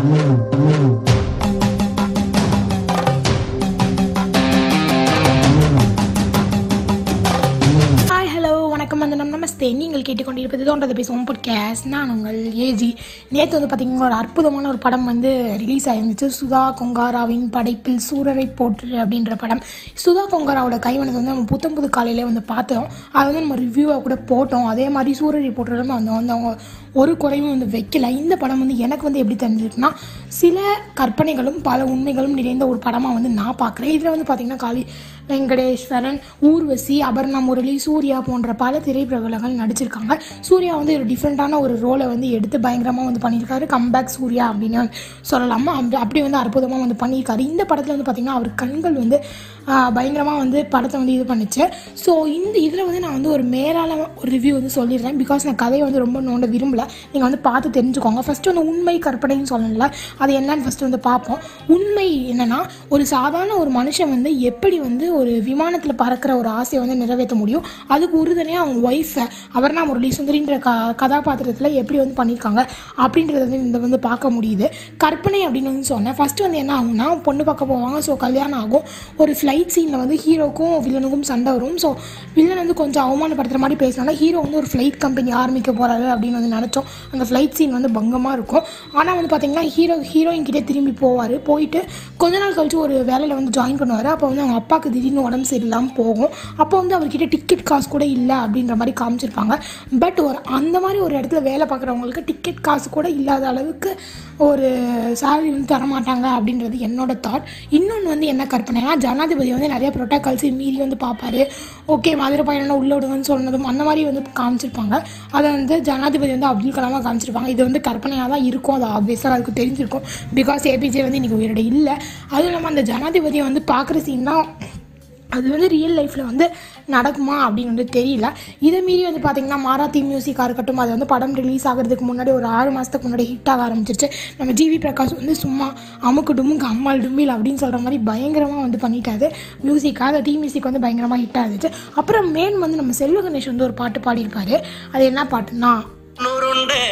Mm-hmm. நமஸ்தே நீங்கள் கேட்டுக்கொண்டிருப்பது தோன்றதை பேசுவோம் பாட்காஸ்ட் நான் உங்கள் ஏஜி நேற்று வந்து பார்த்திங்கன்னா ஒரு அற்புதமான ஒரு படம் வந்து ரிலீஸ் ஆயிருந்துச்சு. சுதா கொங்காராவின் படைப்பில் சூரரை போற்று அப்படின்ற படம். சுதா கொங்காராவோட கைவனது வந்து நம்ம புத்தம் புது காலையிலே வந்து பார்த்தோம். அதை வந்து நம்ம ரிவ்யூவாக கூட போட்டோம். அதே மாதிரி சூரரை போட்டுறதும் அந்த வந்து அவங்க ஒரு குறையும் வந்து வைக்கல. இந்த படம் வந்து எனக்கு வந்து எப்படி தெரிஞ்சிருக்குன்னா சில கற்பனைகளும் பல உண்மைகளும் நிறைந்த ஒரு படமாக வந்து நான் பார்க்குறேன். இதில் வந்து பார்த்திங்கன்னா காளி வெங்கடேஸ்வரன் ஊர்வசி அபர்ணா முரளி சூர்யா போன்ற பல திரைப்பிரபலங்கள் நடிச்சிருக்காங்க. சூர்யா வந்து ஒரு டிஃப்ரெண்ட்டான ஒரு ரோலை வந்து எடுத்து பயங்கரமாக வந்து பண்ணியிருக்காரு. கம்பேக் சூர்யா அப்படின்னு சொல்லலாமா. அப்படி அப்படி வந்து அற்புதமாக வந்து பண்ணியிருக்காரு. இந்த படத்தில் வந்து பார்த்திங்கன்னா அவர் கண்கள் வந்து பயங்கரமாக வந்து படத்தை வந்து இது பண்ணிச்சு. ஸோ இந்த இதில் வந்து நான் வந்து ஒரு மேலான ஒரு ரிவ்யூ வந்து சொல்லிடுறேன். பிகாஸ் நான் கதையை வந்து ரொம்ப நோண்ட விரும்பல. நீங்கள் வந்து பார்த்து தெரிஞ்சுக்கோங்க. ஃபஸ்ட்டு வந்து உண்மை கற்பனைன்னு சொல்லணும்ல. அது என்னன்னு ஃபஸ்ட்டு வந்து பார்ப்போம். உண்மை என்னென்னா ஒரு சாதாரண ஒரு மனுஷன் வந்து எப்படி வந்து ஒரு விமானத்தில் பறக்கிற ஒரு ஆசையை வந்து நிறைவேற்ற முடியும்? அதுக்கு உறுதுணையாக அவங்க ஒய்ஃபை அவர்னா முரளி சுந்தரின்ற க கதாபாத்திரத்தில் எப்படி வந்து பண்ணியிருக்காங்க அப்படின்றத வந்து இந்த வந்து பார்க்க முடியுது. கற்பனை அப்படின்னு வந்து சொன்னேன். ஃபஸ்ட்டு வந்து என்ன ஆகும்னா பொண்ணு பார்க்க போவாங்க. ஸோ கல்யாணம் ஆகும். ஒரு ஃப்ளைட் சீனில் வந்து ஹீரோக்கும் வில்லனுக்கும் சண்டை வரும். ஸோ வில்லன் வந்து கொஞ்சம் அவமானப்படுத்துகிற மாதிரி பேசினால ஹீரோ வந்து ஒரு ஃப்ளைட் கம்பெனி ஆரம்பிக்க போகிறாரு அப்படின்னு வந்து நினச்சோம். அந்த ஃப்ளைட் சீன் வந்து பங்கமாக இருக்கும். ஆனால் வந்து பார்த்திங்கன்னா ஹீரோ ஹீரோயின் கிட்டே திரும்பி போவார். போயிட்டு கொஞ்ச நாள் கழிச்சு ஒரு வேலையில் வந்து ஜாயின் பண்ணுவார். அப்போ வந்து அவங்க அப்பாவுக்கு திடீர்னு உடம்பு சரியில்லாமல் போகும். அப்போ வந்து அவர்கிட்ட டிக்கெட் காசு கூட இல்லை அப்படின்ற மாதிரி காமிச்சிருப்பாங்க. பட் ஒரு அந்த மாதிரி ஒரு இடத்துல வேலை பார்க்குறவங்களுக்கு டிக்கெட் காசு கூட இல்லாத அளவுக்கு ஒரு சேலரி வந்து தரமாட்டாங்க அப்படின்றது என்னோட தாட் இன்னொன்று வந்து என்ன கற்பனைனா ஜனாதிபதி வந்து நிறைய ப்ரோட்டோகால்ஸ் மீறி வந்து பார்ப்பாரு. ஓகே மதுரை பயணம் உள்ள விடுங்கன்னு சொன்னதும் அந்த மாதிரி வந்து காமிச்சிருப்பாங்க. அதை வந்து ஜனாதிபதி வந்து அப்துல் கலாமாக காமிச்சிருப்பாங்க. இது வந்து கற்பனையாக தான் இருக்கும். அது ஆப்வியஸாக அதுக்கு தெரிஞ்சிருக்கும். பிகாஸ் ஏபிஜே வந்து இன்றைக்கி உயிரோட இல்லை. அதுவும் இல்லாமல் அந்த ஜனாதிபதியை வந்து பார்க்குற சீன் தான் அது வந்து ரியல் லைஃப்பில் வந்து நடக்குமா அப்படின்னு வந்து தெரியல. இதை மீறி வந்து பார்த்திங்கன்னா மாராத்தி மியூசிக்காக இருக்கட்டும் அது வந்து படம் ரிலீஸ் ஆகிறதுக்கு முன்னாடி ஒரு ஆறு மாதத்துக்கு முன்னாடி ஹிட் ஆக ஆரம்பிச்சிருச்சு. நம்ம ஜிவி பிரகாஷ் வந்து சும்மா அமுக்கு டுமுக்கு அம்மாள் டும்மில் அப்படின்னு சொல்கிற மாதிரி பயங்கரமாக வந்து பண்ணிட்டாரு. மியூசிக்காக அந்த டீ மியூசிக் வந்து பயங்கரமாக ஹிட் ஆகுது. அப்புறம் மெயின் வந்து நம்ம செல்வ கணேஷ் வந்து ஒரு பாட்டு பாடியிருப்பார் அது என்ன பாட்டுன்னா நுருண்டே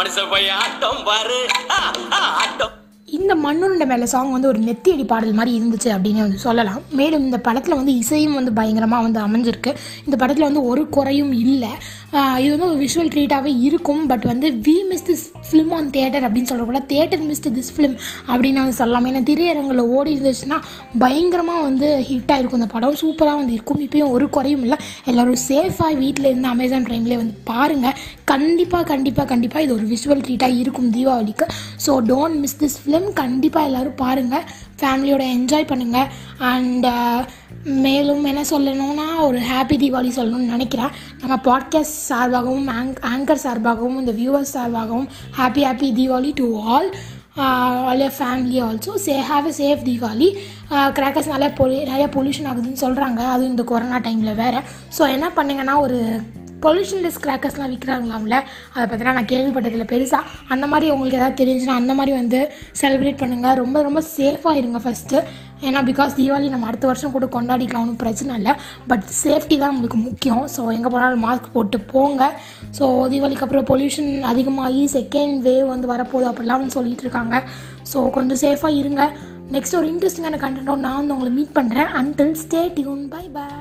மனுஷ போய் ஆட்டம் பாரு. ஆ, ஆ, ஆட்டம். இந்த மண்ணுண்ட மேலே சாங் வந்து ஒரு நெத்தியடி பாடல் மாதிரி இருந்துச்சு அப்படின்னு வந்து சொல்லலாம். மேலும் இந்த படத்தில் வந்து இசையும் வந்து பயங்கரமாக வந்து அமைஞ்சிருக்கு. இந்த படத்தில் வந்து ஒரு குறையும் இல்லை. இது வந்து ஒரு விஷுவல் ட்ரீட்டாகவே இருக்கும். பட் வந்து we miss this film on theatre அப்படின்னு சொல்கிறக்கூட தேட்டர் மிஸ் திஸ் ஃபிலிம் அப்படின்னு வந்து சொல்லலாம். ஏன்னா திரையரங்கில் ஓடி இருந்துச்சுன்னா பயங்கரமாக வந்து ஹிட் ஆகிருக்கும் இந்த படம். சூப்பராக வந்து இருக்கும். இப்பயும் ஒரு குறையும் இல்லை. எல்லோரும் சேஃபாக வீட்டில் இருந்து அமேசான் ப்ரைம்லேயே வந்து பாருங்கள் கண்டிப்பாக கண்டிப்பாக கண்டிப்பாக இது ஒரு விஷுவல் ட்ரீட்டாக இருக்கும் தீபாவளிக்கு. So don't miss this film கண்டிப்பாக எல்லோரும் பாருங்கள் ஃபேமிலியோட என்ஜாய் பண்ணுங்கள் அண்ட் uh, மேலும் என்ன சொல்லணும்னா ஒரு ஹாப்பி தீபாவளி சொல்லணும்னு நினைக்கிறேன். நம்ம பாட்காஸ்ட் சார்பாகவும் ஆங்க் ஆங்கர் சார்பாகவும் இந்த வியூவர்ஸ் சார்பாகவும் happy happy Deepavali to all all your family also say have a safe Deepavali. Crackers நல்லா பொலி நிறைய பொல்யூஷன் ஆகுதுன்னு சொல்கிறாங்க அதுவும் இந்த கொரோனா டைமில் வேறு. ஸோ என்ன பண்ணுங்கன்னா ஒரு பொல்யூஷன் லெஸ் கிராக்கர்ஸ்லாம் விற்கிறாங்களாம்ல அதை பற்றினா நான் கேள்விப்பட்டதில் பெருசாக அந்த மாதிரி உங்களுக்கு ஏதாவது தெரிஞ்சுன்னா அந்த மாதிரி வந்து செலிப்ரேட் பண்ணுங்கள் ரொம்ப ரொம்ப சேஃபாக இருங்க ஃபஸ்ட்டு ஏன்னா பிகாஸ் தீபாவளி நம்ம அடுத்த வருஷம் கூட கொண்டாடிக்கலாம் ஒன்றும் பிரச்சனை இல்லை. பட் சேஃப்டி தான் நம்மளுக்கு முக்கியம். ஸோ எங்கே போனாலும் மாஸ்க் போட்டு போங்க. ஸோ தீபாவளிக்கு அப்புறம் பொல்யூஷன் அதிகமாகி செகண்ட் வேவ் வந்து வரப்போகுது அப்படிலாம் வந்து சொல்லிட்டு இருக்காங்க. ஸோ கொஞ்சம் சேஃபாக இருங்க. நெக்ஸ்ட் ஒரு இன்ட்ரெஸ்டிங்கான கண்டென்ட்டோட நான் வந்து உங்களை மீட் பண்ணுறேன் until stay tune bye bye